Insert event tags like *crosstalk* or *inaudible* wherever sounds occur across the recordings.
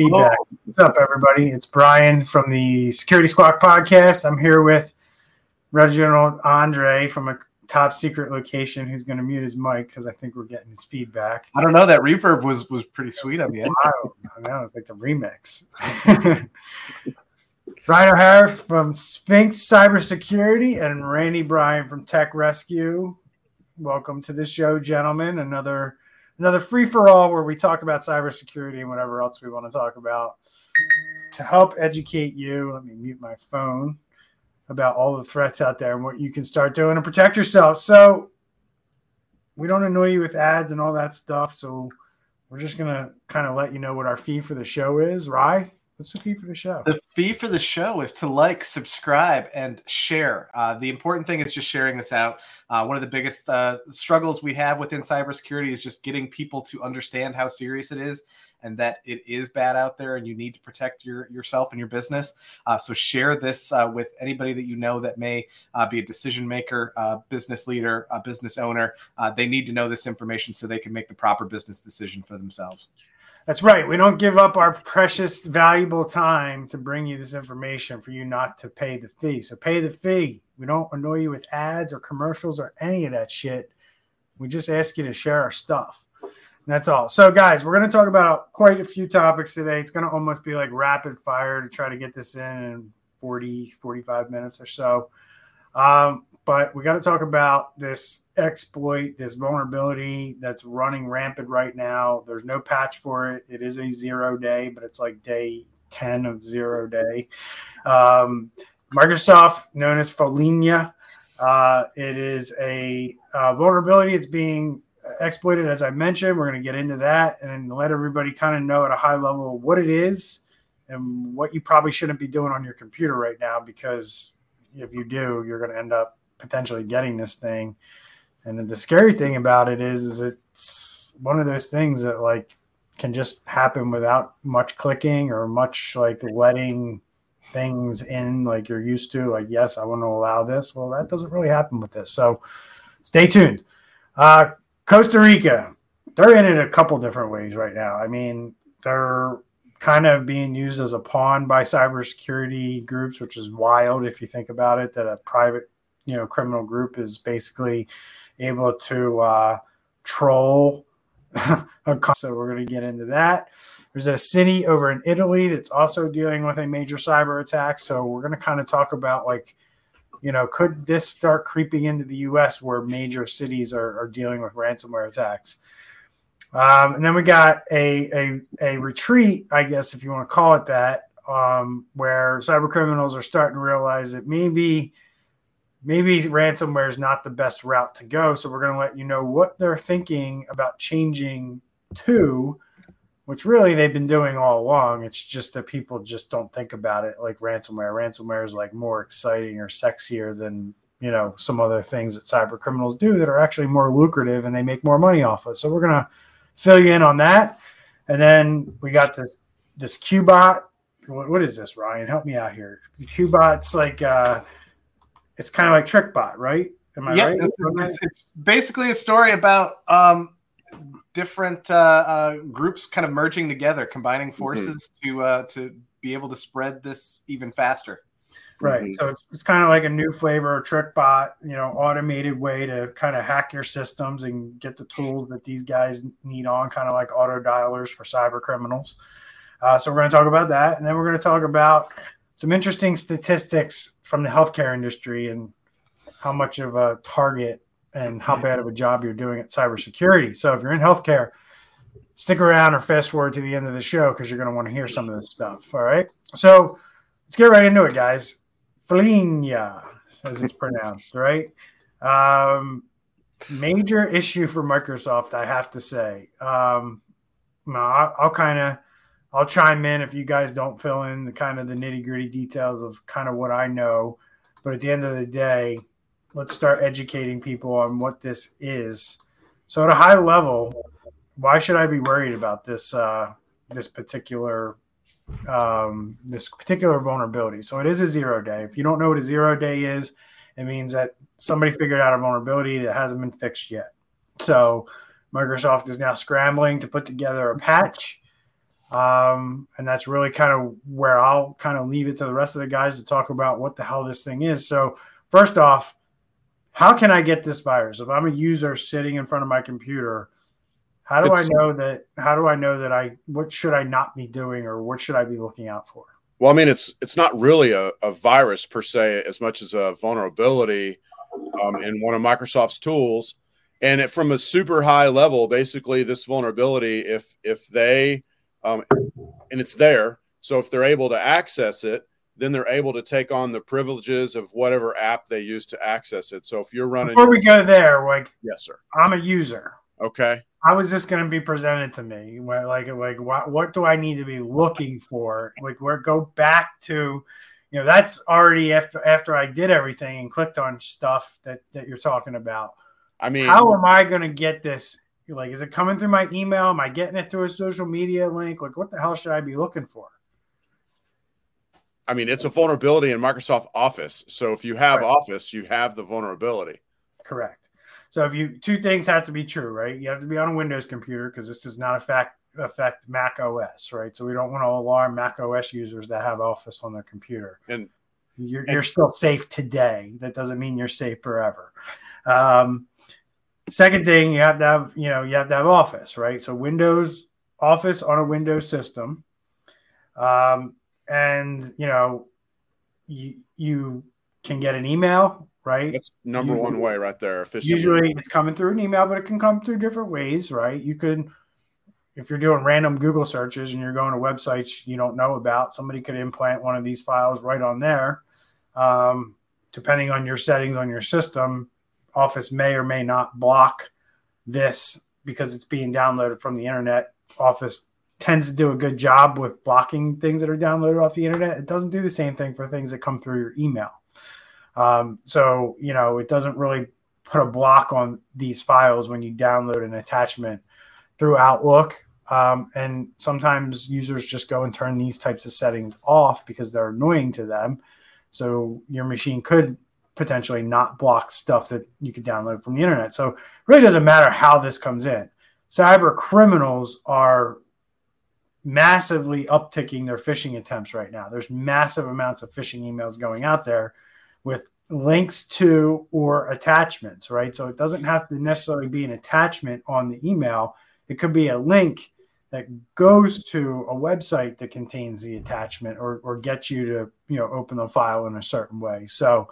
feedback. What's up, everybody? It's Brian from the Security Squawk podcast. I'm here with Reginald Andre from a top secret location who's going to mute his mic because I think we're getting his feedback. I don't know. That reverb was was pretty sweet at the end. I don't know. It's like the remix. *laughs* Ryan Harris from Sphinx Cybersecurity and Randy Bryan from Tech Rescue. Welcome to the show, gentlemen. Another another free for all where we talk about cybersecurity and whatever else we want to talk about. To help educate you, let me mute my phone about all the threats out there and what you can start doing to protect yourself. So we don't annoy you with ads and all that stuff. So we're just gonna kind of let you know what our fee for the show is. Rye, what's the fee for the show? The fee for the show is to like, subscribe, and share. Uh, the important thing is just sharing this out. Uh, one of the biggest uh, struggles we have within cybersecurity is just getting people to understand how serious it is and that it is bad out there and you need to protect your yourself and your business. Uh, so share this uh, with anybody that you know that may uh, be a decision maker, business leader, a business owner. They need to know this information so they can make the proper business decision for themselves. That's right. We don't give up our precious, valuable time to bring you this information for you not to pay the fee. So pay the fee. We don't annoy you with ads or commercials or any of that shit. We just ask you to share our stuff. That's all. So, guys, we're going to talk about quite a few topics today. It's going to almost be like rapid fire to try to get this in in 40, 45 minutes or so. Um, but we got to talk about this exploit, this vulnerability that's running rampant right now. There's no patch for it. It is a zero day, but it's like day 10 of zero day. Um, Microsoft, known as Follina, uh, it is a uh, vulnerability. It's being exploited, as I mentioned. We're going to get into that and let everybody kind of know at a high level what it is and what you probably shouldn't be doing on your computer right now because if you do, you're going to end up potentially getting this thing. And the scary thing about it is, is it's one of those things that like can just happen without much clicking or much like letting things in like you're used to. Like, yes, I want to allow this. Well, that doesn't really happen with this. So stay tuned. Uh, Costa Rica, they're in it a couple different ways right now. I mean, they're kind of being used as a pawn by cybersecurity groups, which is wild if you think about it. That a private, you know, criminal group is basically able to uh, troll. *laughs* so we're going to get into that. There's a city over in Italy that's also dealing with a major cyber attack. So we're going to kind of talk about like you know, could this start creeping into the U.S. where major cities are, are dealing with ransomware attacks? Um, and then we got a, a, a retreat, I guess, if you want to call it that, um, where cyber criminals are starting to realize that maybe maybe ransomware is not the best route to go. So we're going to let you know what they're thinking about changing to which really they've been doing all along. It's just that people just don't think about it like ransomware. Ransomware is like more exciting or sexier than you know some other things that cyber criminals do that are actually more lucrative and they make more money off of. So we're gonna fill you in on that, and then we got this this Qbot. What, what is this, Ryan? Help me out here. Qbot's like uh, it's kind of like TrickBot, right? Am I yeah, right? It's, it's, it's basically a story about um, different uh, uh, groups kind of merging together, combining mm-hmm. forces mm-hmm. to uh, to be able to spread this even faster. Right. Mm-hmm. So it's, it's kind of like a new flavor of TrickBot, you know, automated way to kind of hack your systems and get the tools that these guys need on, kind of like auto dialers for cyber criminals. Uh, so we're going to talk about that. And then we're going to talk about some interesting statistics from the healthcare industry and how much of a target and how bad of a job you're doing at cybersecurity. So if you're in healthcare, stick around or fast forward to the end of the show because you're going to want to hear some of this stuff. All right. So let's get right into it, guys. Follina, as it's pronounced, right? Um, major issue for Microsoft, I have to say. Um, I'll, I'll kind of I'll chime in if you guys don't fill in the kind of the nitty gritty details of kind of what I know. But at the end of the day, let's start educating people on what this is. So, at a high level, why should I be worried about this uh, this particular um, this particular vulnerability? So, it is a zero day. If you don't know what a zero day is, it means that somebody figured out a vulnerability that hasn't been fixed yet. So, Microsoft is now scrambling to put together a patch Um, and that's really kind of where I'll kind of leave it to the rest of the guys to talk about what the hell this thing is. So, first off, how can I get this virus? If I'm a user sitting in front of my computer, how do it's, I know that? How do I know that I? What should I not be doing, or what should I be looking out for? Well, I mean, it's it's not really a, a virus per se, as much as a vulnerability um, in one of Microsoft's tools. And it, from a super high level, basically, this vulnerability, if if they um, and it's there, so if they're able to access it, then they're able to take on the privileges of whatever app they use to access it. So if you're running, before we go there, like yes, sir, I'm a user. Okay. How is this going to be presented to me? Like, like what, what do I need to be looking for? Like, where go back to, you know, that's already after after I did everything and clicked on stuff that that you're talking about. I mean, how am I going to get this? Like, is it coming through my email? Am I getting it through a social media link? Like, what the hell should I be looking for? I mean, it's a vulnerability in Microsoft Office. So if you have right. Office, you have the vulnerability. Correct. So if you two things have to be true, right? You have to be on a Windows computer because this does not affect affect Mac OS, right? So we don't want to alarm Mac OS users that have Office on their computer. And you're, and, you're still safe today. That doesn't mean you're safe forever. Um, second thing, you have to have you know you have to have Office, right? So Windows Office on a Windows system, um, and you know you you can get an email right? That's number you, one way right there. Usually it's coming through an email, but it can come through different ways, right? You could, if you're doing random Google searches and you're going to websites you don't know about, somebody could implant one of these files right on there. Um, depending on your settings on your system, Office may or may not block this because it's being downloaded from the internet. Office tends to do a good job with blocking things that are downloaded off the internet. It doesn't do the same thing for things that come through your email. Um, so, you know, it doesn't really put a block on these files when you download an attachment through Outlook. Um, and sometimes users just go and turn these types of settings off because they're annoying to them. So your machine could potentially not block stuff that you could download from the internet. So it really doesn't matter how this comes in. Cyber criminals are massively upticking their phishing attempts right now. There's massive amounts of phishing emails going out there with links to or attachments, right? So it doesn't have to necessarily be an attachment on the email. It could be a link that goes to a website that contains the attachment or, or gets you to, you know, open the file in a certain way. So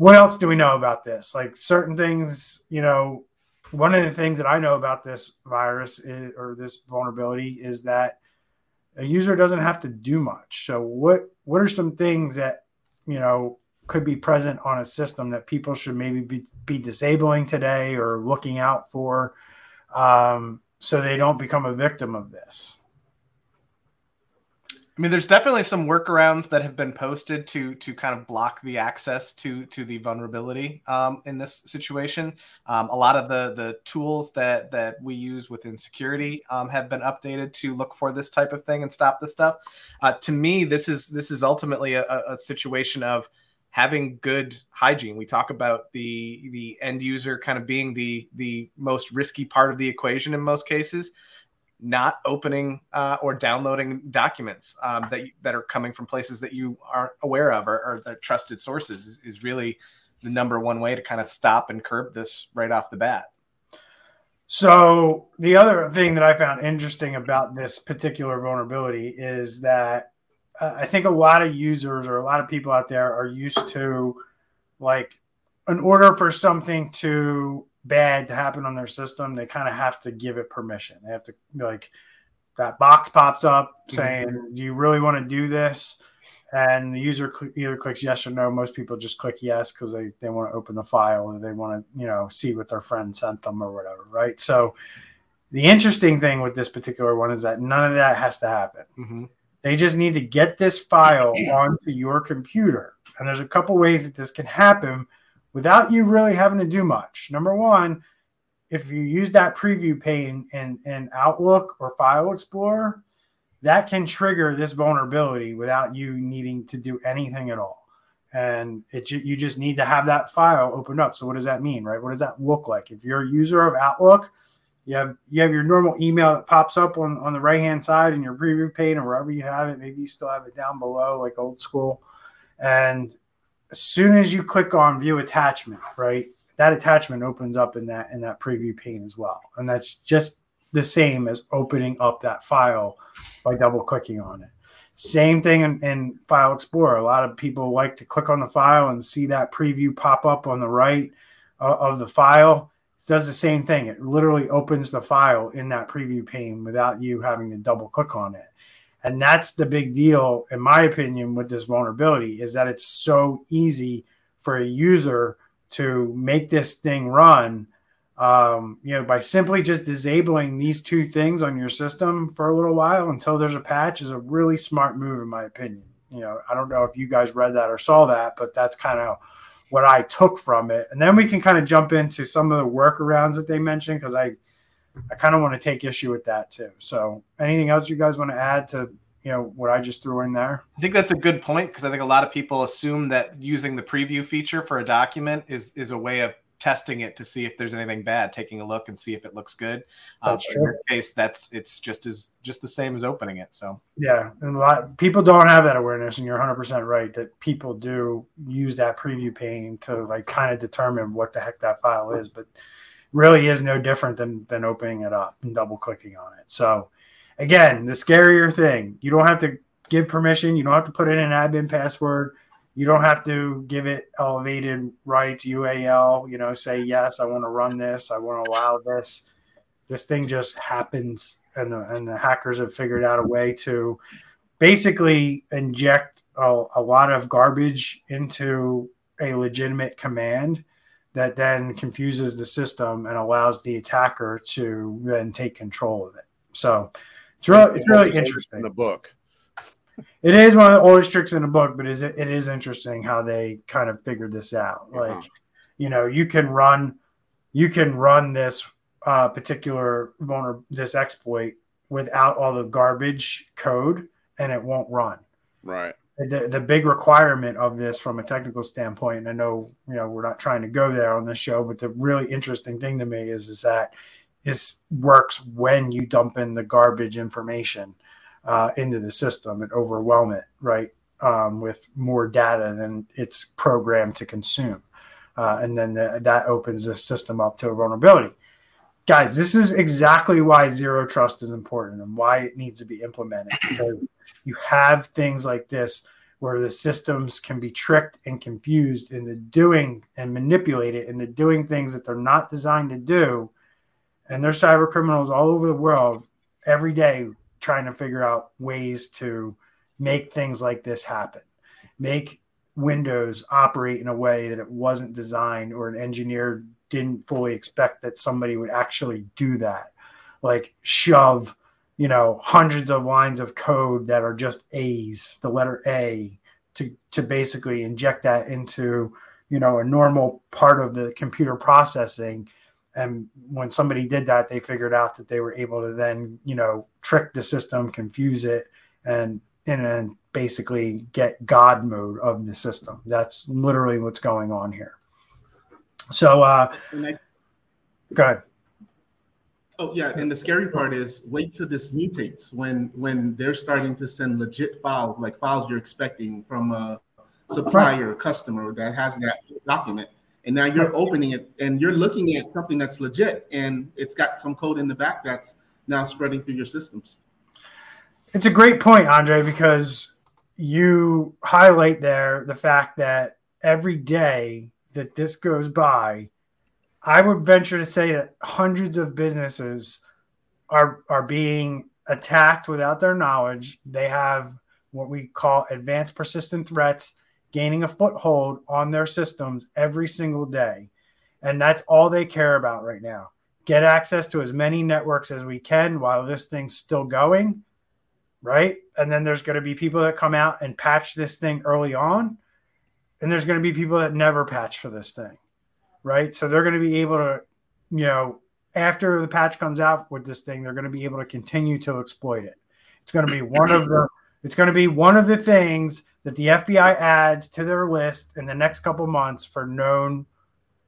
what else do we know about this? Like certain things, you know, one of the things that I know about this virus is, or this vulnerability is that a user doesn't have to do much. So what what are some things that you know could be present on a system that people should maybe be, be disabling today or looking out for um, so they don't become a victim of this I mean, there's definitely some workarounds that have been posted to to kind of block the access to to the vulnerability um, in this situation. Um, a lot of the the tools that that we use within security um, have been updated to look for this type of thing and stop this stuff. Uh, to me, this is this is ultimately a, a situation of having good hygiene. We talk about the the end user kind of being the the most risky part of the equation in most cases. Not opening uh, or downloading documents um, that that are coming from places that you aren't aware of or, or the trusted sources is, is really the number one way to kind of stop and curb this right off the bat. So the other thing that I found interesting about this particular vulnerability is that I think a lot of users or a lot of people out there are used to like in order for something to bad to happen on their system, they kind of have to give it permission. They have to like that box pops up mm-hmm. saying, mm-hmm. "Do you really want to do this?" And the user cl- either clicks yes or no. Most people just click yes because they, they want to open the file or they want to you know see what their friend sent them or whatever, right? So the interesting thing with this particular one is that none of that has to happen. Mm-hmm. They just need to get this file onto your computer. And there's a couple ways that this can happen without you really having to do much. Number one, if you use that preview pane in, in Outlook or File Explorer, that can trigger this vulnerability without you needing to do anything at all. And it you just need to have that file opened up. So what does that mean, right? What does that look like? If you're a user of Outlook, You have you have your normal email that pops up on, on the right hand side in your preview pane or wherever you have it. Maybe you still have it down below, like old school. And as soon as you click on view attachment, right, that attachment opens up in that in that preview pane as well. And that's just the same as opening up that file by double clicking on it. Same thing in, in, File Explorer. A lot of people like to click on the file and see that preview pop up on the right uh, of the file. It does the same thing. It literally opens the file in that preview pane without you having to double click on it. And that's the big deal, in my opinion, with this vulnerability is that it's so easy for a user to make this thing run um, you know, by simply just disabling these two things on your system for a little while until there's a patch is a really smart move, in my opinion. You know, I don't know if you guys read that or saw that, but that's kind of what I took from it. And then we can kind of jump into some of the workarounds that they mentioned because I, I kind of want to take issue with that too. So, anything else you guys want to add to you know what I just threw in there? I think that's a good point because I think a lot of people assume that using the preview feature for a document is is a way of testing it to see if there's anything bad, taking a look and see if it looks good. Uh, that's true. In this case, that's it's just as just the same as opening it. So yeah, and a lot people don't have that awareness, and you're 100 percent right that people do use that preview pane to like kind of determine what the heck that file is, but really is no different than than opening it up and double clicking on it. So again, the scarier thing, you don't have to give permission, you don't have to put in an admin password you don't have to give it elevated rights, UAC, you know, say, yes, I want to run this, I want to allow this. This thing just happens. And the, and the hackers have figured out a way to basically inject a, a lot of garbage into a legitimate command that then confuses the system and allows the attacker to then take control of it. So it's really, it's really interesting. In the book it is one of the oldest tricks in the book, but is it, it is interesting how they kind of figured this out. Uh-huh. Like, you know, you can run you can run this uh, particular vulner this exploit without all the garbage code, and it won't run. Right. The, the big requirement of this from a technical standpoint, and I know you know we're not trying to go there on this show, but the really interesting thing to me is is that this works when you dump in the garbage information uh, into the system and overwhelm it, right, um, with more data than it's programmed to consume. Uh, and then the, that opens the system up to a vulnerability. Guys, this is exactly why zero trust is important and why it needs to be implemented you have things like this where the systems can be tricked and confused into doing and manipulated into doing things that they're not designed to do. And there's cyber criminals all over the world every day trying to figure out ways to make things like this happen, make Windows operate in a way that it wasn't designed or an engineer didn't fully expect that somebody would actually do that. Like shove, you know, hundreds of lines of code that are just A's, the letter A, to, to basically inject that into, you know, a normal part of the computer processing. And when somebody did that they figured out that they were able to then you know trick the system confuse it and and then basically get god mode of the system. That's literally what's going on here. So uh I, go ahead oh yeah and the scary part is wait till this mutates when when they're starting to send legit files like files you're expecting from a supplier customer that has that document and now you're opening it and you're looking at something that's legit and it's got some code in the back that's now spreading through your systems. It's a great point andre because you highlight there the fact that every day that this goes by i would venture to say that hundreds of businesses are are being attacked without their knowledge they have what we call advanced persistent threats gaining a foothold on their systems every single day. And that's all they care about right now. Get access to as many networks as we can while this thing's still going, right? And then there's going to be people that come out and patch this thing early on. And there's going to be people that never patch for this thing, right? So they're going to be able to, you know, after the patch comes out with this thing, they're going to be able to continue to exploit it. It's going to be one of the *clears throat* it's going to be one of the things that the FBI adds to their list in the next couple months for known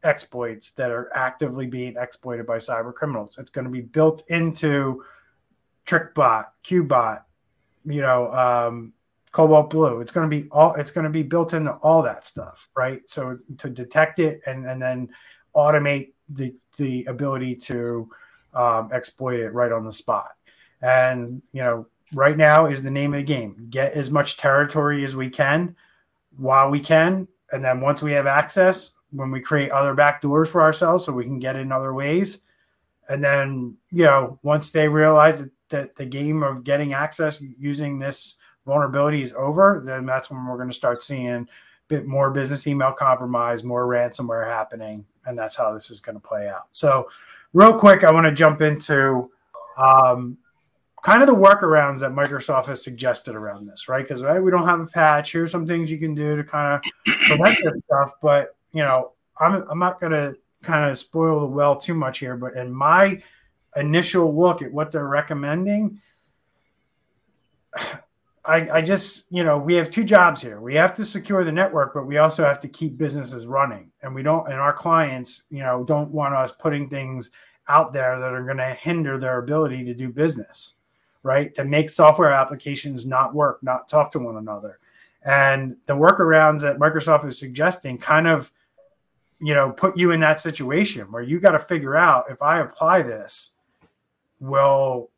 exploits that are actively being exploited by cyber criminals. It's going to be built into TrickBot, QBot, you know, um, Cobalt Blue. It's going to be all. It's going to be built into all that stuff, right? So to detect it and and then automate the the ability to um, exploit it right on the spot. And you know, right now is the name of the game. Get as much territory as we can while we can, and then once we have access, when we create other back doors for ourselves, so we can get in other ways. And then you know, once they realize that, that the game of getting access using this vulnerability is over, then that's when we're going to start seeing a bit more business email compromise, more ransomware happening, and that's how this is going to play out. So, real quick, I want to jump into um, kind of the workarounds that Microsoft has suggested around this, right? Because right, we don't have a patch. Here's some things you can do to kind of prevent this stuff, but you know, I'm I'm not going to kind of spoil the well too much here, but in my initial look at what they're recommending I, I just, you know, we have two jobs here. We have to secure the network, but we also have to keep businesses running. And we don't, and our clients, you know, don't want us putting things out there that are going to hinder their ability to do business, right? To make software applications not work, not talk to one another. And the workarounds that Microsoft is suggesting kind of, you know, put you in that situation where you got to figure out if I apply this, will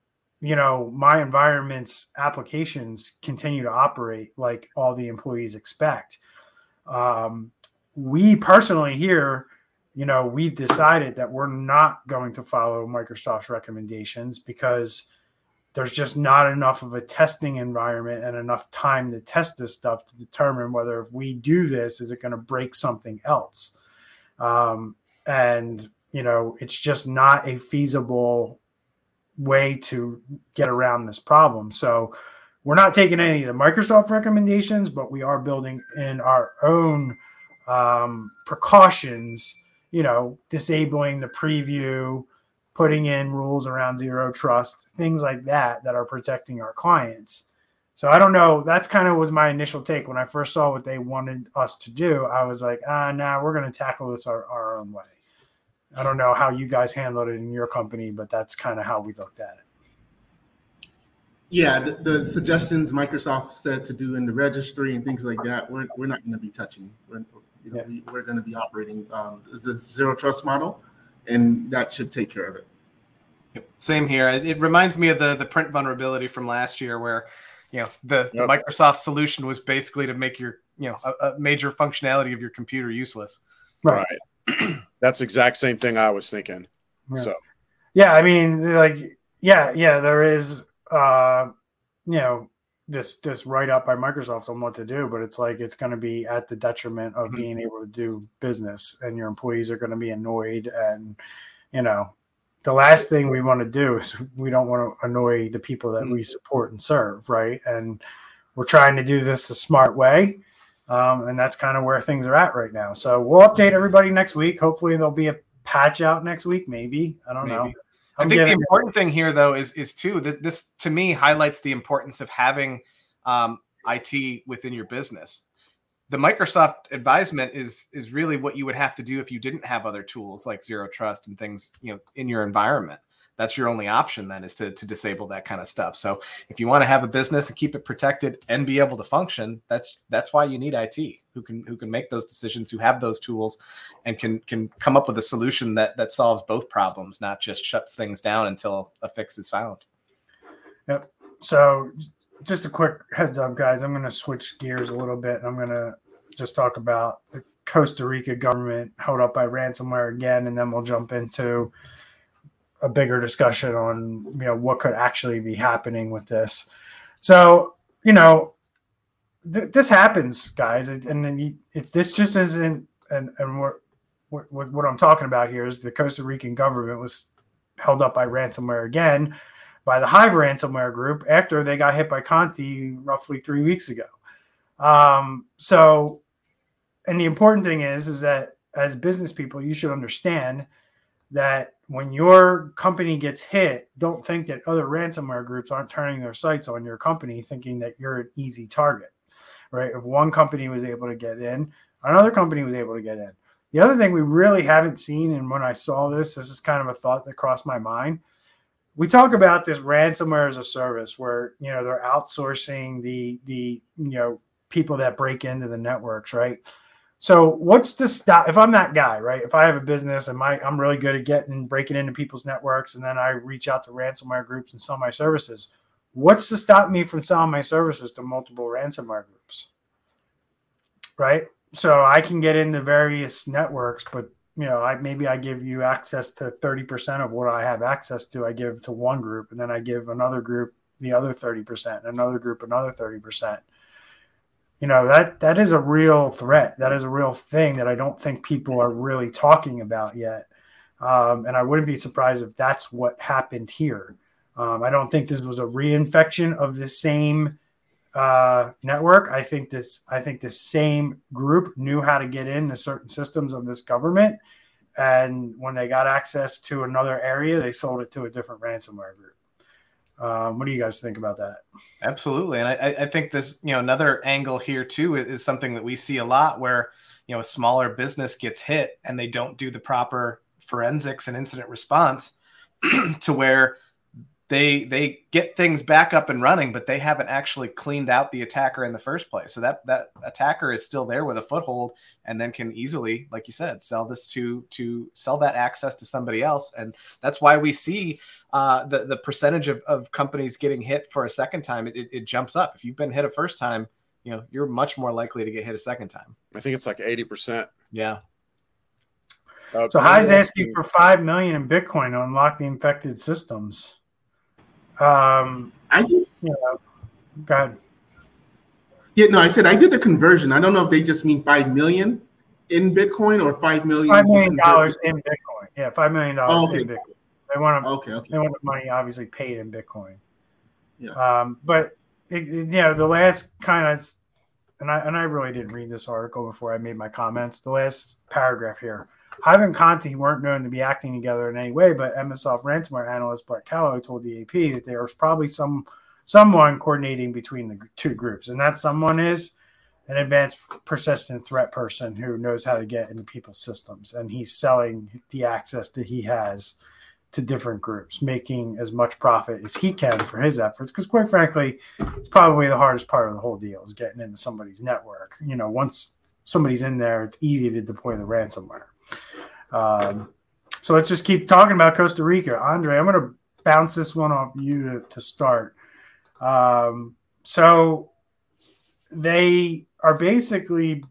you know my environment's applications continue to operate like all the employees expect. Um, we personally here you know we've decided that we're not going to follow microsoft's recommendations because there's just not enough of a testing environment and enough time to test this stuff to determine whether if we do this is it going to break something else? Um, and you know it's just not a feasible way to get around this problem. So we're not taking any of the Microsoft recommendations, but we are building in our own um, precautions, you know, disabling the preview, putting in rules around zero trust, things like that, that are protecting our clients. So I don't know. That's kind of was my initial take when I first saw what they wanted us to do. I was like, ah, nah, we're going to tackle this our, our own way. I don't know how you guys handled it in your company, but that's kind of how we looked at it. Yeah, the, the, suggestions Microsoft said to do in the registry and things like that, we're, we're not going to be touching. We're, you know, yeah. we, are going to be operating um, the zero trust model, and that should take care of it. Yep. Same here. It reminds me of the the print vulnerability from last year, where you know the, yep. the Microsoft solution was basically to make your you know a, a major functionality of your computer useless. Right. right. That's exact same thing I was thinking. Yeah. So, yeah, I mean, like, yeah, yeah, there is, uh, you know, this this write up by Microsoft on what to do, but it's like it's going to be at the detriment of mm-hmm. being able to do business, and your employees are going to be annoyed, and you know, the last thing we want to do is we don't want to annoy the people that mm-hmm. we support and serve, right? And we're trying to do this a smart way um, and that's kind of where things are at right now. So we'll update everybody next week. Hopefully there'll be a patch out next week. Maybe I don't maybe. know. I'm i think the important thing here, though, is is too this, this to me highlights the importance of having um, IT within your business. The Microsoft advisement is is really what you would have to do if you didn't have other tools like Zero Trust and things you know in your environment that's your only option then is to, to disable that kind of stuff. So if you want to have a business and keep it protected and be able to function that's that's why you need it who can who can make those decisions who have those tools and can can come up with a solution that that solves both problems not just shuts things down until a fix is found. Yep. So just a quick heads up guys i'm going to switch gears a little bit i'm going to just talk about the costa rica government held up by ransomware again and then we'll jump into a bigger discussion on you know what could actually be happening with this. So you know th- this happens, guys, and then you, it's this just isn't and and what, what what I'm talking about here is the Costa Rican government was held up by ransomware again by the Hive ransomware group after they got hit by Conti roughly three weeks ago. Um, so, and the important thing is, is that as business people, you should understand that when your company gets hit, don't think that other ransomware groups aren't turning their sights on your company, thinking that you're an easy target, right? If one company was able to get in, another company was able to get in. The other thing we really haven't seen, and when I saw this, this is kind of a thought that crossed my mind. We talk about this ransomware as a service, where you know they're outsourcing the the you know people that break into the networks, right? So what's the stop if I'm that guy, right? If I have a business and my I'm really good at getting breaking into people's networks and then I reach out to ransomware groups and sell my services, what's to stop me from selling my services to multiple ransomware groups? Right? So I can get into various networks, but you know, I maybe I give you access to 30% of what I have access to, I give to one group, and then I give another group the other 30%, another group another 30% you know that that is a real threat. That is a real thing that i don't think people are really talking about yet. Um, and i wouldn't be surprised if that's what happened here. Um, i don't think this was a reinfection of the same uh, network. I think this i think the same group knew how to get into certain systems of this government. And when they got access to another area they sold it to a different ransomware group um, what do you guys think about that? Absolutely, and I, I think there's you know another angle here too is, is something that we see a lot where you know a smaller business gets hit and they don't do the proper forensics and incident response *clears throat* to where they they get things back up and running, but they haven't actually cleaned out the attacker in the first place. So that that attacker is still there with a foothold, and then can easily, like you said, sell this to to sell that access to somebody else. And that's why we see uh, the the percentage of, of companies getting hit for a second time it, it jumps up. If you've been hit a first time, you know you're much more likely to get hit a second time. I think it's like eighty percent. Yeah. Uh, so Hive's asking for five million in Bitcoin to unlock the infected systems. Um, I did. You know, go ahead. Yeah, no, I said I did the conversion. I don't know if they just mean five million in Bitcoin or five million. Five million dollars in Bitcoin. Yeah, five million dollars oh, okay. in Bitcoin. They want to. Okay, okay. They want the money obviously paid in Bitcoin. Yeah. Um, but it, it, you know, the last kind of, and I and I really didn't read this article before I made my comments. The last paragraph here. Hive and Conti weren't known to be acting together in any way, but Emsisoft ransomware analyst Brett Callow told the AP that there was probably some someone coordinating between the two groups, and that someone is an advanced persistent threat person who knows how to get into people's systems, and he's selling the access that he has to different groups, making as much profit as he can for his efforts. Because quite frankly, it's probably the hardest part of the whole deal is getting into somebody's network. You know, once somebody's in there, it's easy to deploy the ransomware. Um, so let's just keep talking about Costa Rica. Andre, I'm going to bounce this one off you to, to start. Um, so they are basically,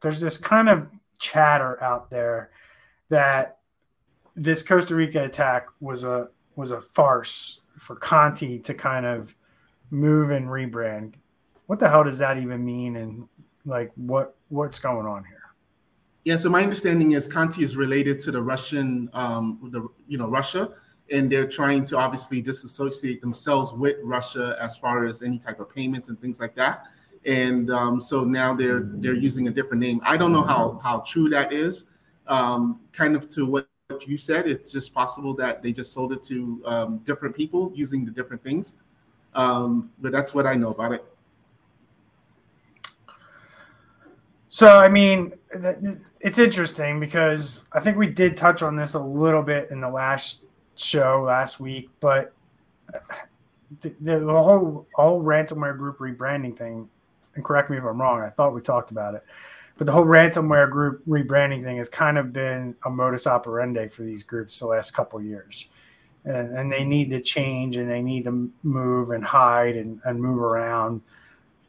there's this kind of chatter out there that this Costa Rica attack was a was a farce for Conti to kind of move and rebrand. What the hell does that even mean? And like, what what's going on here? Yeah, so my understanding is Conti is related to the Russian, um, the you know Russia, and they're trying to obviously disassociate themselves with Russia as far as any type of payments and things like that. And um, so now they're they're using a different name. I don't know how how true that is. Um, kind of to what you said, it's just possible that they just sold it to um, different people using the different things. Um, but that's what I know about it. So, I mean, it's interesting because I think we did touch on this a little bit in the last show last week, but the, the whole whole ransomware group rebranding thing, and correct me if I'm wrong, I thought we talked about it, but the whole ransomware group rebranding thing has kind of been a modus operandi for these groups the last couple years. And, and they need to change and they need to move and hide and, and move around.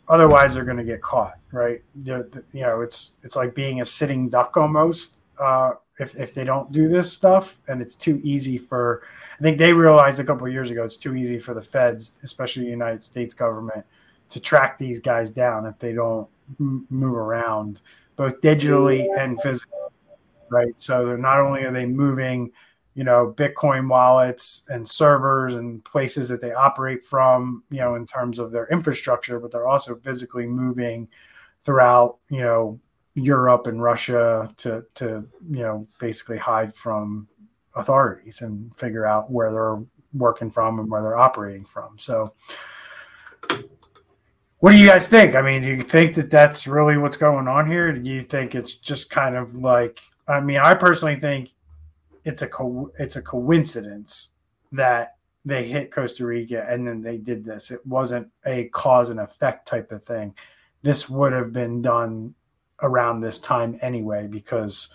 Otherwise they're going to get caught right? You know it's it's like being a sitting duck almost uh, if, if they don't do this stuff. And it's too easy for i think they realized a couple years ago it's too easy for the feds especially the united states government to track these guys down if they don't move around both digitally and physically right? So not only are they moving you know bitcoin wallets and servers and places that they operate from you know in terms of their infrastructure but they're also physically moving throughout you know europe and russia to to you know basically hide from authorities and figure out where they're working from and where they're operating from. So what do you guys think i mean do you think that that's really what's going on here do you think it's just kind of like I mean, I personally think it's a co- it's a coincidence that they hit Costa Rica and then they did this. It wasn't a cause and effect type of thing. This would have been done around this time anyway because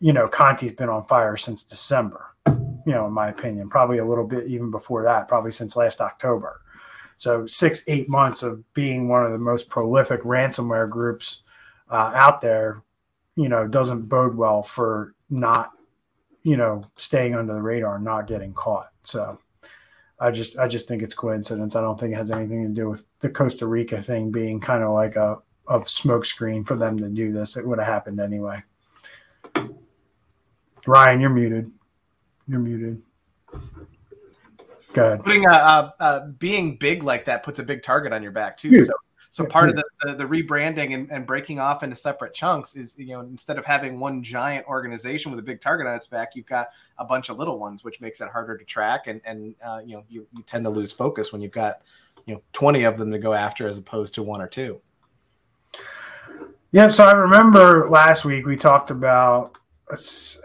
you know Conti's been on fire since December. You know, in my opinion, probably a little bit even before that, probably since last October. So six, eight months of being one of the most prolific ransomware groups uh, out there, you know, doesn't bode well for not, you know, staying under the radar, not getting caught. So I just, I just think it's coincidence. I don't think it has anything to do with the Costa Rica thing being kind of like a, a smokescreen for them to do this. It would have happened anyway. Ryan, you're muted. You're muted. Good. Putting a, uh, uh, being big like that puts a big target on your back too. So, so part of the, the, the rebranding and, and, breaking off into separate chunks is you know instead of having one giant organization with a big target on its back, you've got a bunch of little ones, which makes it harder to track and and uh, you know you, you tend to lose focus when you've got you know 20 of them to go after as opposed to one or two. Yeah, so I remember last week we talked about a,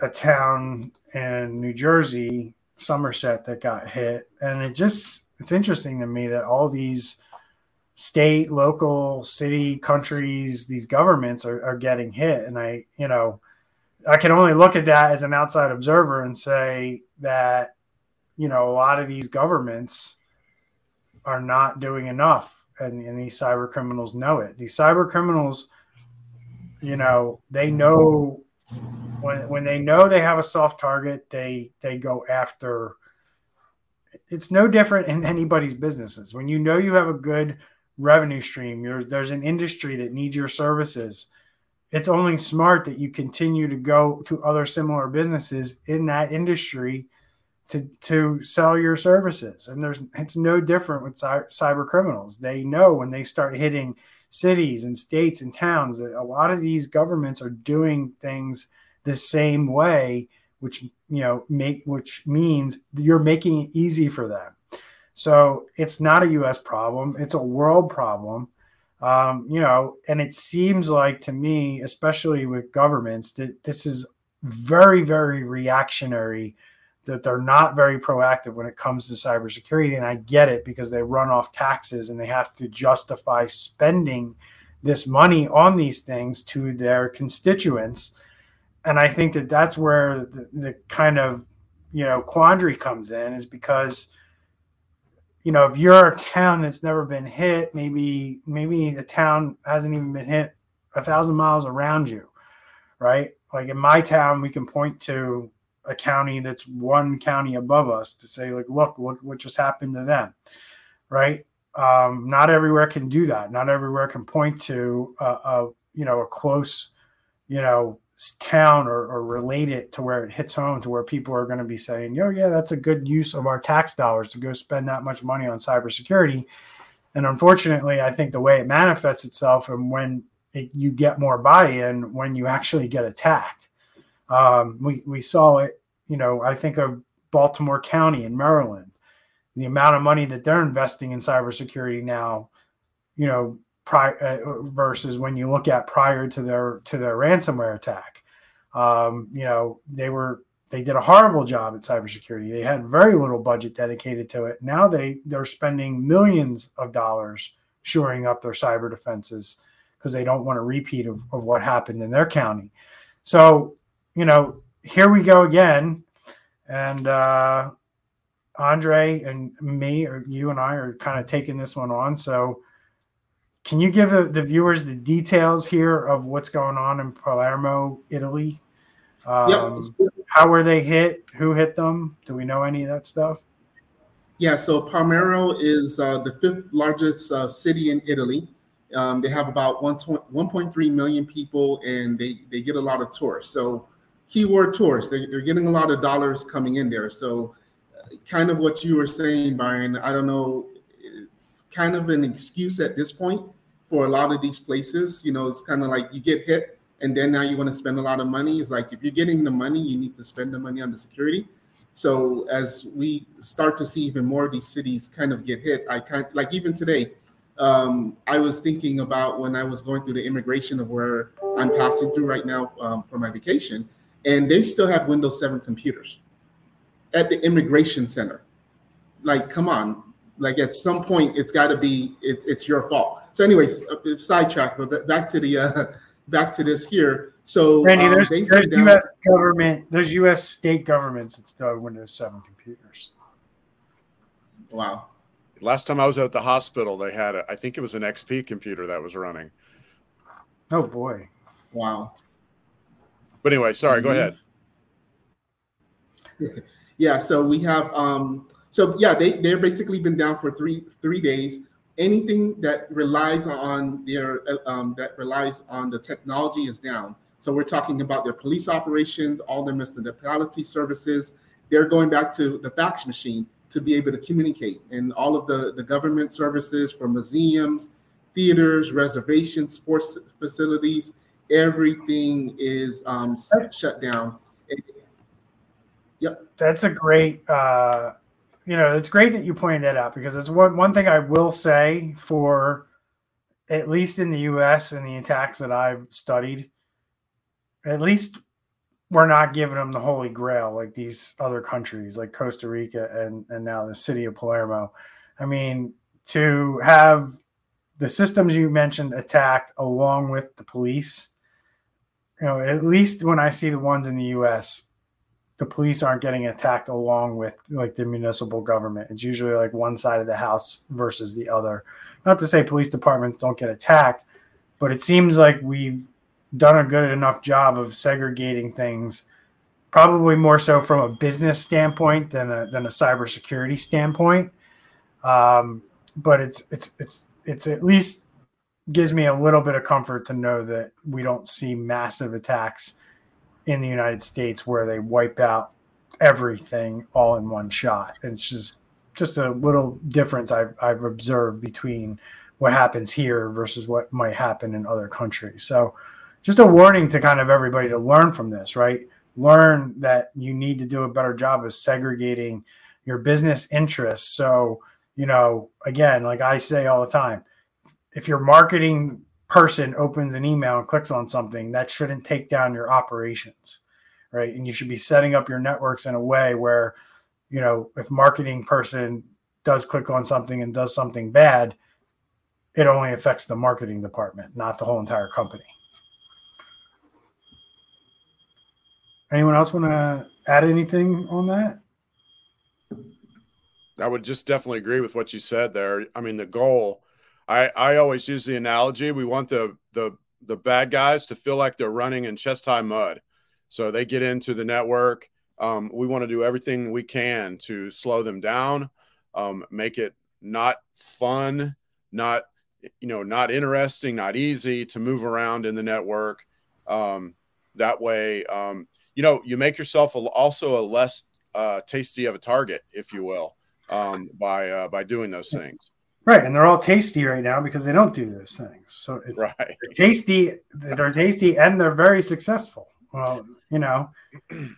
a town in New Jersey Somerset that got hit, and it just it's interesting to me that all these state, local, city, countries, these governments are, are getting hit, and I you know I can only look at that as an outside observer and say that you know a lot of these governments are not doing enough, and, and these cyber criminals know it. These cyber criminals, you know, they know when when they know they have a soft target, they they go after. It's no different in anybody's businesses. When you know you have a good revenue stream, there's an industry that needs your services. It's only smart that you continue to go to other similar businesses in that industry to to sell your services. And there's it's no different with cyber criminals. They know when they start hitting cities and states and towns that a lot of these governments are doing things the same way, which you know make which means you're making it easy for them. So it's not a U.S. problem; it's a world problem. Um, you know, and it seems like to me, especially with governments, that this is very, very reactionary. That they're not very proactive when it comes to cybersecurity, and I get it because they run off taxes and they have to justify spending this money on these things to their constituents and I think that that's where the, the kind of you know quandary comes in is because you know if you're a town that's never been hit, maybe maybe the town hasn't even been hit a thousand miles around you, right? Like in my town, we can point to a county that's one county above us to say like, look, look what just happened to them, right? Um, not everywhere can do that. Not everywhere can point to a, a you know a close you know town or, or relate it to where it hits home to where people are going to be saying, "Yo, yeah, that's a good use of our tax dollars to go spend that much money on cybersecurity." And unfortunately, I think the way it manifests itself and when it, you get more buy-in when you actually get attacked. Um, we we saw it. You know, I think of Baltimore County in Maryland, the amount of money that they're investing in cybersecurity now. You know, prior uh, versus when you look at prior to their to their ransomware attack. Um, you know, they were they did a horrible job at cybersecurity. They had very little budget dedicated to it. Now they they're spending millions of dollars shoring up their cyber defenses because they don't want a repeat of, of what happened in their county. So, you know, here we go again. And uh, Andre and me, or you and I, are kind of taking this one on. So, can you give the, the, viewers the details here of what's going on in Palermo, Italy? Um, yep. How were they hit? Who hit them? Do we know any of that stuff? Yeah, so Palermo is uh, the fifth largest uh, city in Italy. Um, they have about 1.3 million people and they, they get a lot of tourists. So, keyword tourists, they're, they're getting a lot of dollars coming in there. So, uh, kind of what you were saying, Brian, I don't know kind of an excuse at this point for a lot of these places. You know, it's kind of like you get hit and then now you want to spend a lot of money. It's like if you're getting the money, you need to spend the money on the security. So as we start to see even more of these cities kind of get hit, I kind like even today, um, I was thinking about when I was going through the immigration of where I'm passing through right now um, for my vacation. and they still have Windows 7 computers at the immigration center. Like, come on. Like at some point, it's got to be it, it's your fault. So, anyways, uh, sidetrack, but back to the uh, back to this here. So, Randy, um, there's, there's down- U.S. government, there's U.S. state governments that still have Windows 7 computers. Wow. Last time I was at the hospital, they had a, I think it was an XP computer that was running. Oh boy. Wow. But anyway, sorry, mm-hmm. go ahead. *laughs* yeah, so we have um so yeah, they they've basically been down for three three days. Anything that relies on their um, that relies on the technology is down. So we're talking about their police operations, all their municipality services. They're going back to the fax machine to be able to communicate, and all of the the government services for museums, theaters, reservations, sports facilities, everything is um, shut down. Yep. That's a great, uh, you know, it's great that you pointed that out because it's one, one thing I will say for at least in the US and the attacks that I've studied, at least we're not giving them the holy grail like these other countries like Costa Rica and, and now the city of Palermo. I mean, to have the systems you mentioned attacked along with the police you know, at least when I see the ones in the U.S., the police aren't getting attacked along with like the municipal government. It's usually like one side of the house versus the other. Not to say police departments don't get attacked, but it seems like we've done a good enough job of segregating things, probably more so from a business standpoint than a than a cybersecurity standpoint. Um, but it's it's it's it's at least gives me a little bit of comfort to know that we don't see massive attacks in the United States where they wipe out everything all in one shot. It's just just a little difference I've, I've observed between what happens here versus what might happen in other countries. So, just a warning to kind of everybody to learn from this, right? Learn that you need to do a better job of segregating your business interests. So, you know, again, like I say all the time, if you're marketing person opens an email and clicks on something, that shouldn't take down your operations, right? And you should be setting up your networks in a way where, you know, if marketing person does click on something and does something bad, it only affects the marketing department, not the whole entire company. Anyone else want to add anything on that? I would just definitely agree with what you said there. I mean, the goal I, I always use the analogy we want the, the, the bad guys to feel like they're running in chest high mud. So they get into the network. Um, we want to do everything we can to slow them down, um, make it not fun, not you know, not interesting, not easy to move around in the network. Um, that way, um, you know, you make yourself a, also a less uh, tasty of a target, if you will, um, by uh, by doing those things. Right, and they're all tasty right now because they don't do those things. So it's right. tasty. They're tasty and they're very successful. Well, you know. *clears throat*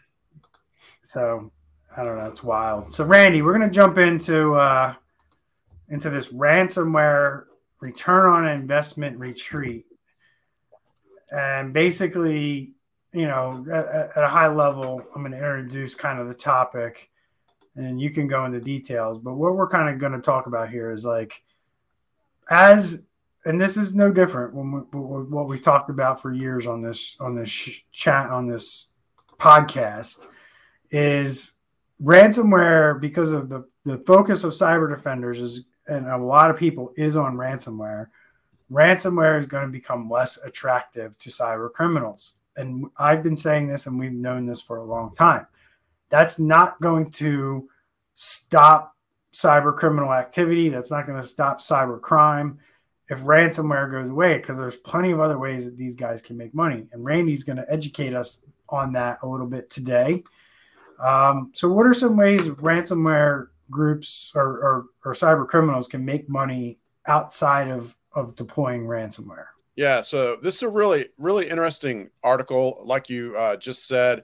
So I don't know. It's wild. So Randy, we're gonna jump into uh, into this ransomware return on investment retreat, and basically, you know, at, at a high level, I'm gonna introduce kind of the topic and you can go into details. But what we're kind of going to talk about here is like, as and this is no different when we, what we talked about for years on this on this chat on this podcast is ransomware because of the the focus of cyber defenders is and a lot of people is on ransomware ransomware is going to become less attractive to cyber criminals and i've been saying this and we've known this for a long time that's not going to stop cyber criminal activity. That's not going to stop cyber crime if ransomware goes away, because there's plenty of other ways that these guys can make money. And Randy's going to educate us on that a little bit today. Um, so, what are some ways ransomware groups or, or, or cyber criminals can make money outside of, of deploying ransomware? Yeah, so this is a really, really interesting article. Like you uh, just said,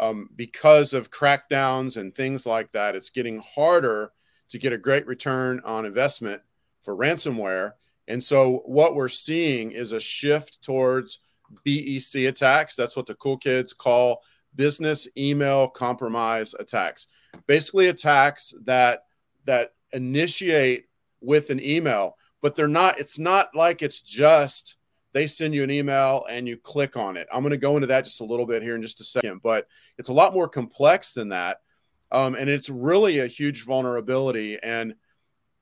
um, because of crackdowns and things like that, it's getting harder to get a great return on investment for ransomware. And so, what we're seeing is a shift towards BEC attacks. That's what the cool kids call business email compromise attacks. Basically, attacks that that initiate with an email, but they're not. It's not like it's just they send you an email and you click on it. I'm going to go into that just a little bit here in just a second, but it's a lot more complex than that, um, and it's really a huge vulnerability. And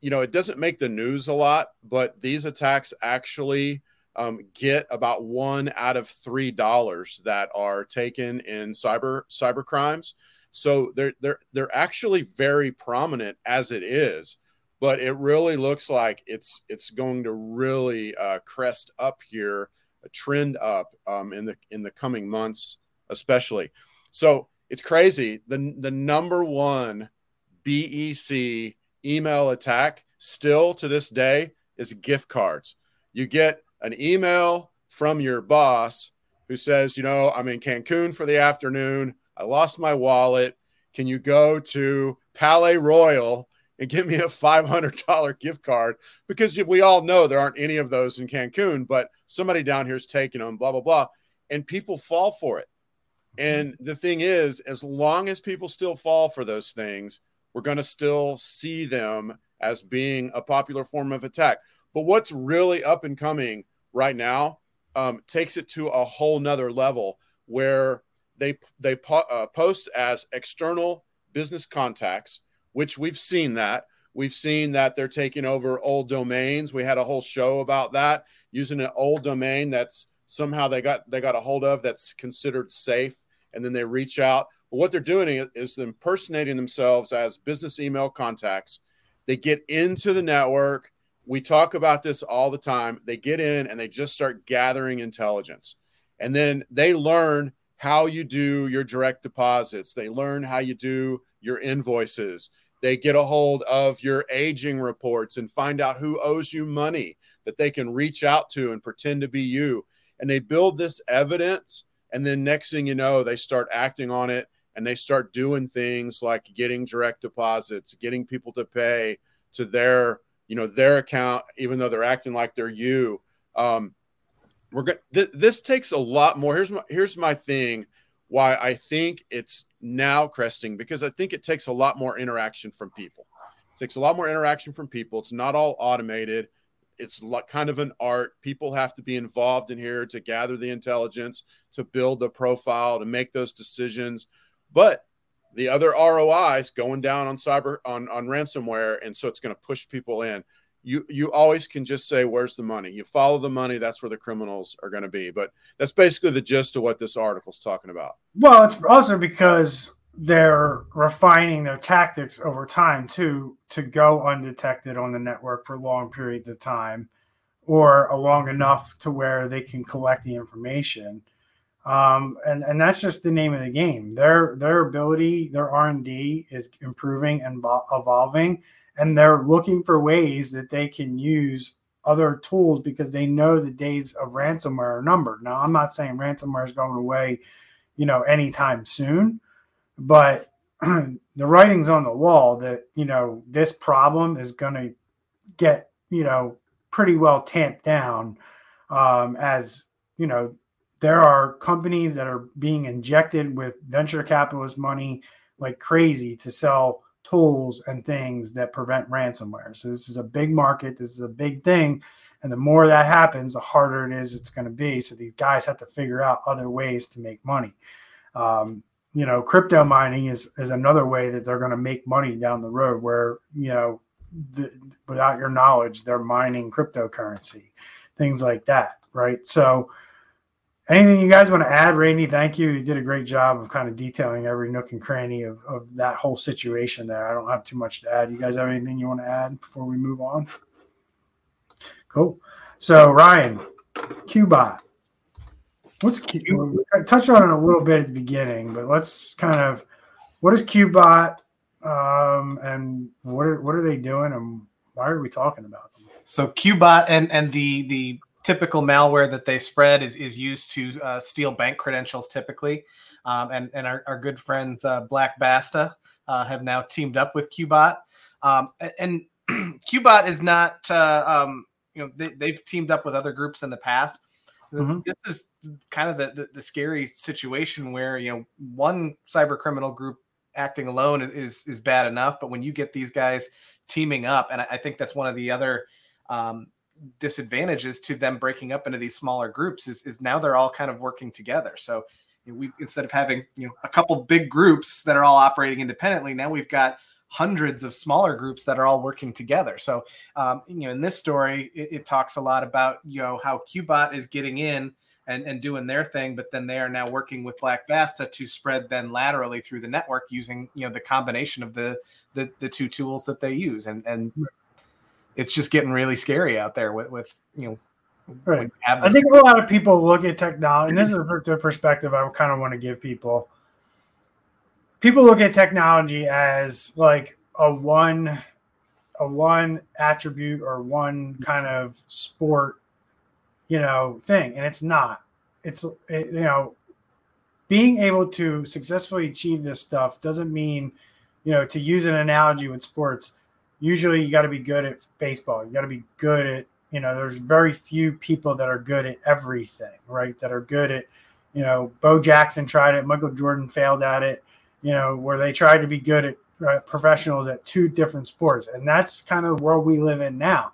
you know, it doesn't make the news a lot, but these attacks actually um, get about one out of three dollars that are taken in cyber cyber crimes. So they're they're they're actually very prominent as it is, but it really looks like it's it's going to really uh, crest up here, a trend up um, in the in the coming months, especially. So it's crazy. the The number one BEC email attack still to this day is gift cards. You get an email from your boss who says, you know, I'm in Cancun for the afternoon. I lost my wallet. Can you go to Palais Royal and give me a $500 gift card? Because we all know there aren't any of those in Cancun, but somebody down here is taking them, blah, blah, blah. And people fall for it. And the thing is, as long as people still fall for those things, we're going to still see them as being a popular form of attack. But what's really up and coming right now um, takes it to a whole nother level where they they po- uh, post as external business contacts, which we've seen that. We've seen that they're taking over old domains. We had a whole show about that using an old domain that's somehow they got they got a hold of that's considered safe, and then they reach out. But what they're doing is impersonating themselves as business email contacts. They get into the network we talk about this all the time. They get in and they just start gathering intelligence. And then they learn how you do your direct deposits. They learn how you do your invoices. They get a hold of your aging reports and find out who owes you money that they can reach out to and pretend to be you. And they build this evidence. And then next thing you know, they start acting on it and they start doing things like getting direct deposits, getting people to pay to their you know their account even though they're acting like they're you um we're going th- this takes a lot more here's my here's my thing why i think it's now cresting because i think it takes a lot more interaction from people. It takes a lot more interaction from people. It's not all automated. It's kind of an art. People have to be involved in here to gather the intelligence to build the profile to make those decisions. But the other ROIs going down on cyber on on ransomware, and so it's going to push people in. You you always can just say, "Where's the money?" You follow the money. That's where the criminals are going to be. But that's basically the gist of what this article is talking about. Well, it's also because they're refining their tactics over time too to go undetected on the network for long periods of time or long enough to where they can collect the information um, and and that's just the name of the game. Their their ability, their R and D is improving and evolving, and they're looking for ways that they can use other tools because they know the days of ransomware are numbered. Now, I'm not saying ransomware is going away, you know, anytime soon, but *clears throat* the writing's on the wall that you know this problem is going to get you know pretty well tamped down um, as you know there are companies that are being injected with venture capitalist money like crazy to sell tools and things that prevent ransomware. So this is a big market. This is a big thing. And the more that happens, the harder it is it's going to be. So these guys have to figure out other ways to make money. Um, you know, crypto mining is is another way that they're going to make money down the road where, you know, the, without your knowledge, they're mining cryptocurrency, things like that. Right. So, Anything you guys want to add, Randy? Thank you. You did a great job of kind of detailing every nook and cranny of, of that whole situation there. I don't have too much to add. You guys have anything you want to add before we move on? Cool. So, Ryan, Qbot. What's Q? I touched on it a little bit at the beginning, but let's kind of what is Qbot um, and what are, what are they doing and why are we talking about them? So Qbot and and the the typical malware that they spread is, is used to uh, steal bank credentials typically. Um, and, and our, our good friends uh, Black Basta uh, have now teamed up with Qbot. Um, and *clears throat* Qbot is not, uh, um, you know, they, they've teamed up with other groups in the past. mm-hmm. this is kind of the, the, the scary situation where you know one cyber criminal group acting alone is is bad enough, but when you get these guys teaming up, and I, I think that's one of the other um, disadvantages to them breaking up into these smaller groups is, is now they're all kind of working together. So you know, we instead of having you know a couple big groups that are all operating independently, now we've got hundreds of smaller groups that are all working together. So, um, you know, in this story, it, it, talks a lot about you know how Qbot is getting in and, and doing their thing, but then they are now working with Black Basta to spread then laterally through the network using you know the combination of the the, the two tools that they use, and and it's just getting really scary out there with with you know. Right. I think a lot of people look at technology, and this is the perspective I kind of want to give people people look at technology as like a one a one attribute or one kind of sport you know thing and it's not it's it, you know being able to successfully achieve this stuff doesn't mean you know to use an analogy with sports usually you got to be good at baseball you got to be good at you know there's very few people that are good at everything right that are good at you know bo jackson tried it michael jordan failed at it you know, where they tried to be good at uh, professionals at two different sports. And that's kind of the world we live in now.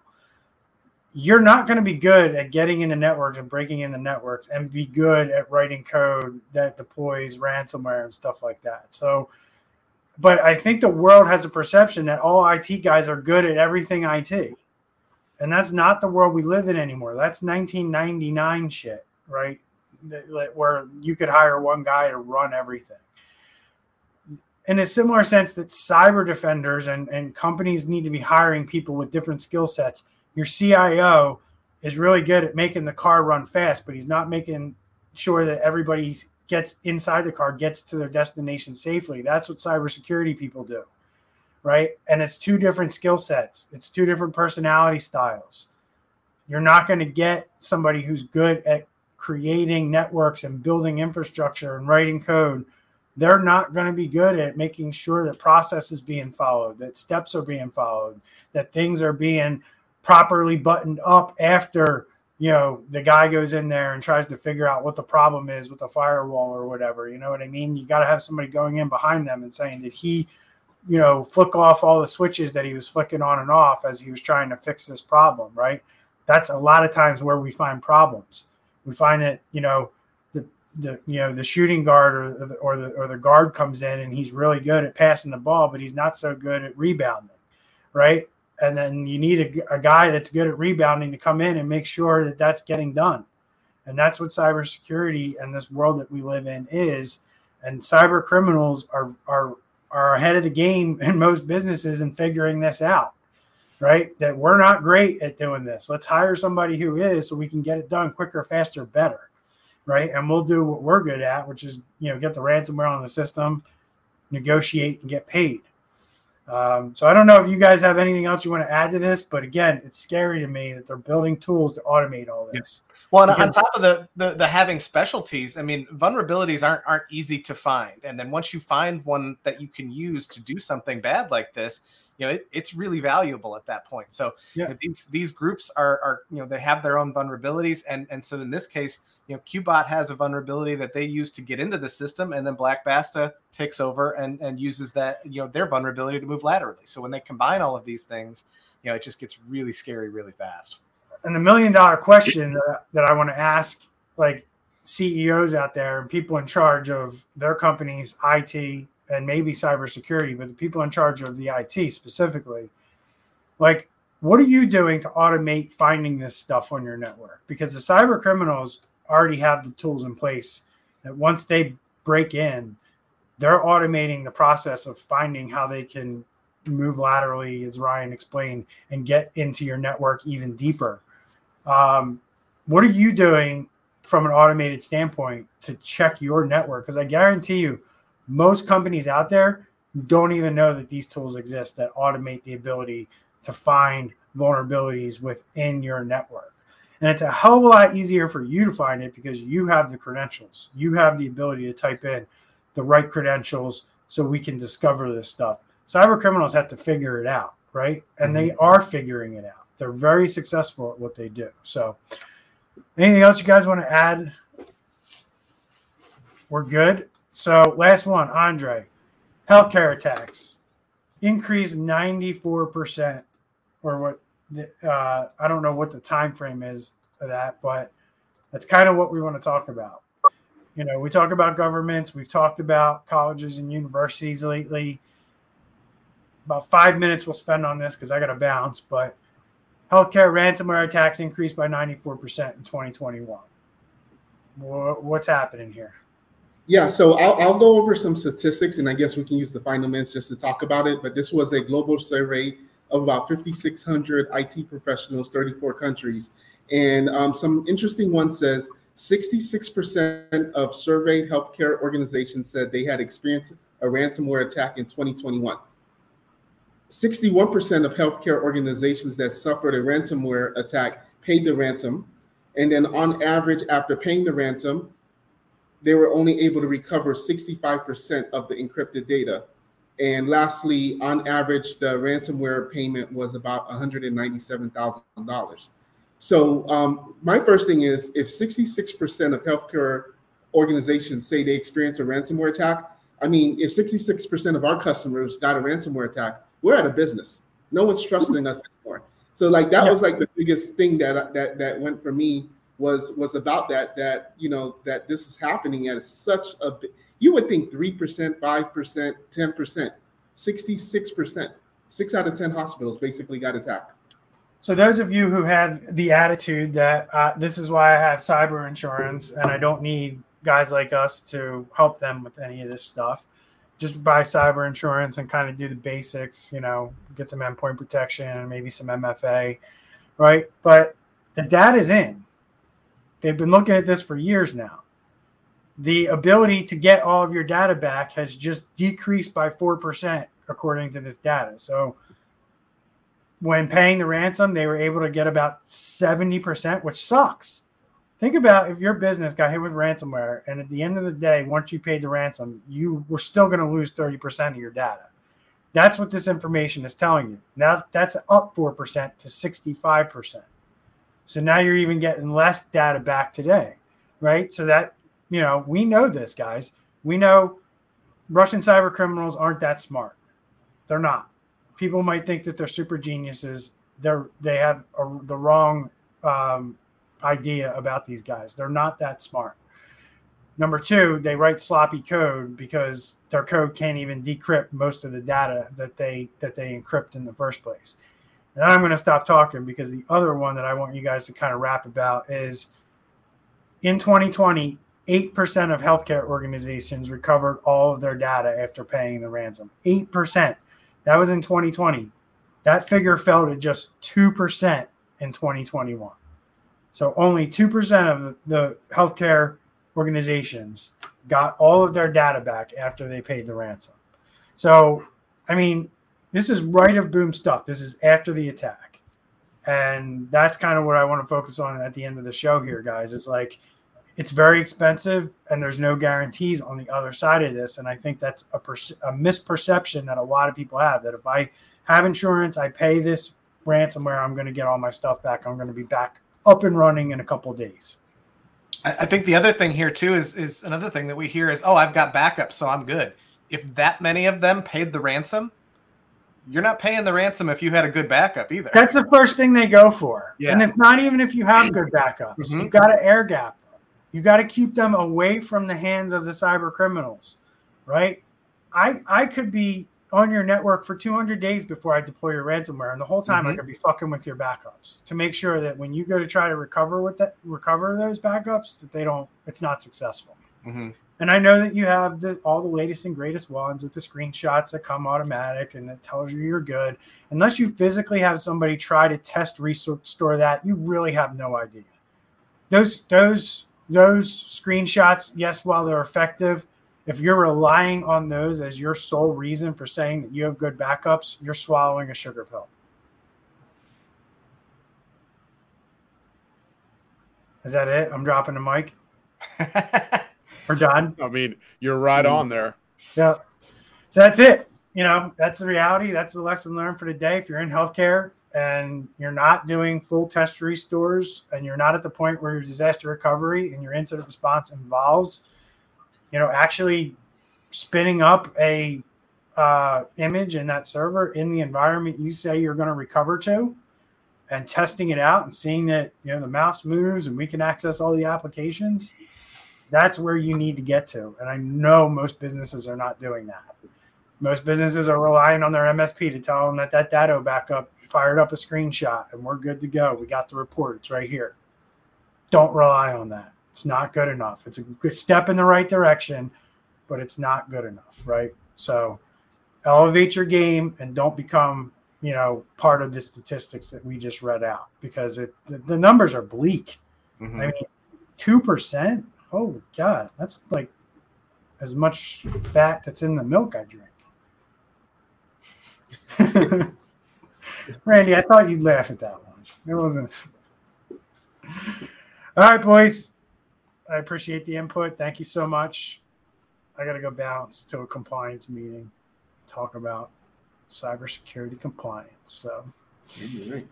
You're not going to be good at getting into networks and breaking into networks and be good at writing code that deploys ransomware and stuff like that. So, but I think the world has a perception that all IT guys are good at everything IT. And that's not the world we live in anymore. That's 1999 shit, right? Where you could hire one guy to run everything in a similar sense that cyber defenders and, and companies need to be hiring people with different skill sets. Your CIO is really good at making the car run fast, but he's not making sure that everybody gets inside the car, gets to their destination safely. That's what cybersecurity people do, right? And it's two different skill sets, it's two different personality styles. You're not going to get somebody who's good at creating networks and building infrastructure and writing code they're not going to be good at making sure that process is being followed, that steps are being followed, that things are being properly buttoned up after you know the guy goes in there and tries to figure out what the problem is with the firewall or whatever. You know what I mean? You got to have somebody going in behind them and saying, "Did he?" you know, flick off all the switches that he was flicking on and off as he was trying to fix this problem, right? That's a lot of times where we find problems. We find that, you know, the the you know the shooting guard or the, or the or the guard comes in and he's really good at passing the ball, but he's not so good at rebounding, right? And then you need a, a guy that's good at rebounding to come in and make sure that that's getting done. And that's what cybersecurity and this world that we live in is. And cyber criminals are are are ahead of the game *laughs* in most businesses in figuring this out, right? That we're not great at doing this. Let's hire somebody who is so we can get it done quicker, faster, better right? And we'll do what we're good at, which is you know get the ransomware on the system, negotiate, and get paid. Um, so I don't know if you guys have anything else you want to add to this, but again, it's scary to me that they're building tools to automate all this. Well, because- on top of the, the the having specialties, I mean, vulnerabilities aren't aren't easy to find, and then once you find one that you can use to do something bad like this, you know it, it's really valuable at that point. So yeah. you know, these these groups are are you know they have their own vulnerabilities. And and so in this case you know qbot has a vulnerability that they use to get into the system and then black basta takes over and and uses that you know their vulnerability to move laterally. So when they combine all of these things you know it just gets really scary really fast. And the million dollar question that, that i want to ask like ceos out there and people in charge of their companies it and maybe cybersecurity, but the people in charge of the IT specifically, like, what are you doing to automate finding this stuff on your network? Because the cyber criminals already have the tools in place that once they break in, they're automating the process of finding how they can move laterally, as Ryan explained, and get into your network even deeper. Um, what are you doing from an automated standpoint to check your network? Because I guarantee you, most companies out there don't even know that these tools exist that automate the ability to find vulnerabilities within your network. And it's a hell of a lot easier for you to find it because you have the credentials. You have the ability to type in the right credentials so we can discover this stuff. Cyber criminals have to figure it out, right? And mm-hmm. they are figuring it out. They're very successful at what they do. So Anything else you guys want to add? We're good. So last one, Andre. Healthcare attacks increased 94% or what uh, I don't know what the time frame is of that, but that's kind of what we want to talk about. You know, we talk about governments, we've talked about colleges and universities lately. About five minutes we'll spend on this because I got to bounce, but healthcare ransomware attacks increased by 94% in 2021. What's happening here? Yeah, so I'll, I'll go over some statistics, and I guess we can use the final minutes just to talk about it. But this was a global survey of about 5,600 IT professionals, 34 countries. And um, some interesting one says 66% of surveyed healthcare organizations said they had experienced a ransomware attack in 2021. 61% of healthcare organizations that suffered a ransomware attack paid the ransom. And then, on average, after paying the ransom, they were only able to recover 65% of the encrypted data. And lastly, on average, the ransomware payment was about $197,000. So, um, my first thing is if 66% of healthcare organizations say they experience a ransomware attack, I mean, if 66% of our customers got a ransomware attack, we're out of business. No one's trusting us anymore. So, like, that was like the biggest thing that, that, that went for me was was about that that you know that this is happening at such a you would think 3% 5% 10% 66% 6 out of 10 hospitals basically got attacked. So those of you who have the attitude that uh, this is why i have cyber insurance and i don't need guys like us to help them with any of this stuff just buy cyber insurance and kind of do the basics you know get some endpoint protection and maybe some mfa right? But the data is in They've been looking at this for years now. The ability to get all of your data back has just decreased by 4%, according to this data. So, when paying the ransom, they were able to get about 70%, which sucks. Think about if your business got hit with ransomware, and at the end of the day, once you paid the ransom, you were still going to lose 30% of your data. That's what this information is telling you. Now that's up 4% to 65%. So now you're even getting less data back today, right? So that, you know, we know this, guys. We know Russian cyber criminals aren't that smart. They're not. People might think that they're super geniuses. They're they have a, the wrong um, idea about these guys. They're not that smart. Number two, they write sloppy code because their code can't even decrypt most of the data that they that they encrypt in the first place. And I'm going to stop talking because the other one that I want you guys to kind of rap about is in 2020, 8% of healthcare organizations recovered all of their data after paying the ransom. 8%. That was in 2020. That figure fell to just 2% in 2021. So only 2% of the healthcare organizations got all of their data back after they paid the ransom. So, I mean, this is right of boom stuff. This is after the attack. And that's kind of what I want to focus on at the end of the show here, guys. It's like it's very expensive and there's no guarantees on the other side of this. And I think that's a, a misperception that a lot of people have that if I have insurance, I pay this ransomware, I'm going to get all my stuff back. I'm going to be back up and running in a couple days. I think the other thing here too is is another thing that we hear is, oh, I've got backup, so I'm good. If that many of them paid the ransom, you're not paying the ransom if you had a good backup either. That's the first thing they go for. Yeah. And it's not even if you have good backups. Mm-hmm. You've got to air gap them. You got to keep them away from the hands of the cyber criminals, right? I I could be on your network for 200 days before I deploy your ransomware, and the whole time mm-hmm. I could be fucking with your backups to make sure that when you go to try to recover with that recover those backups, that they don't it's not successful. Mm-hmm. And I know that you have the all the latest and greatest ones with the screenshots that come automatic and that tells you you're good. Unless you physically have somebody try to test restore that, you really have no idea. Those those those screenshots, yes, while they're effective, if you're relying on those as your sole reason for saying that you have good backups, you're swallowing a sugar pill. Is that it? I'm dropping the mic. *laughs* We're done. I mean, you're right on there. Yeah. So that's it. You know, that's the reality. That's the lesson learned for today. If you're in healthcare and you're not doing full test restores and you're not at the point where your disaster recovery and your incident response involves you know actually spinning up a uh, image in that server in the environment you say you're going to recover to and testing it out and seeing that you know the mouse moves and we can access all the applications that's where you need to get to. And i know most businesses are not doing that. Most businesses are relying on their msp to tell them that that data backup fired up a screenshot and we're good to go. We got the report it's right here. Don't rely on that. It's not good enough. It's a good step in the right direction but it's not good enough right? So elevate your game and don't become you know part of the statistics that we just read out because it the, the numbers are bleak. Mhm. i mean 2% holy god that's like as much fat that's in the milk i drink. *laughs* Randy i thought you'd laugh at that one. It wasn't. All right boys. I appreciate the input. Thank you so much. I gotta go bounce to a compliance meeting talk about cybersecurity compliance so. Right.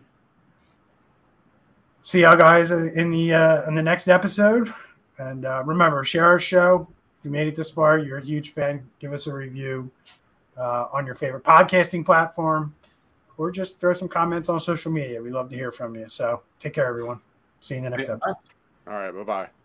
see y'all guys in the uh, in the next episode. And uh, remember, share our show. If you made it this far, you're a huge fan. Give us a review uh, on your favorite podcasting platform, or just throw some comments on social media. We love to hear from you. So take care, everyone. See you in the next episode. All right. Bye bye.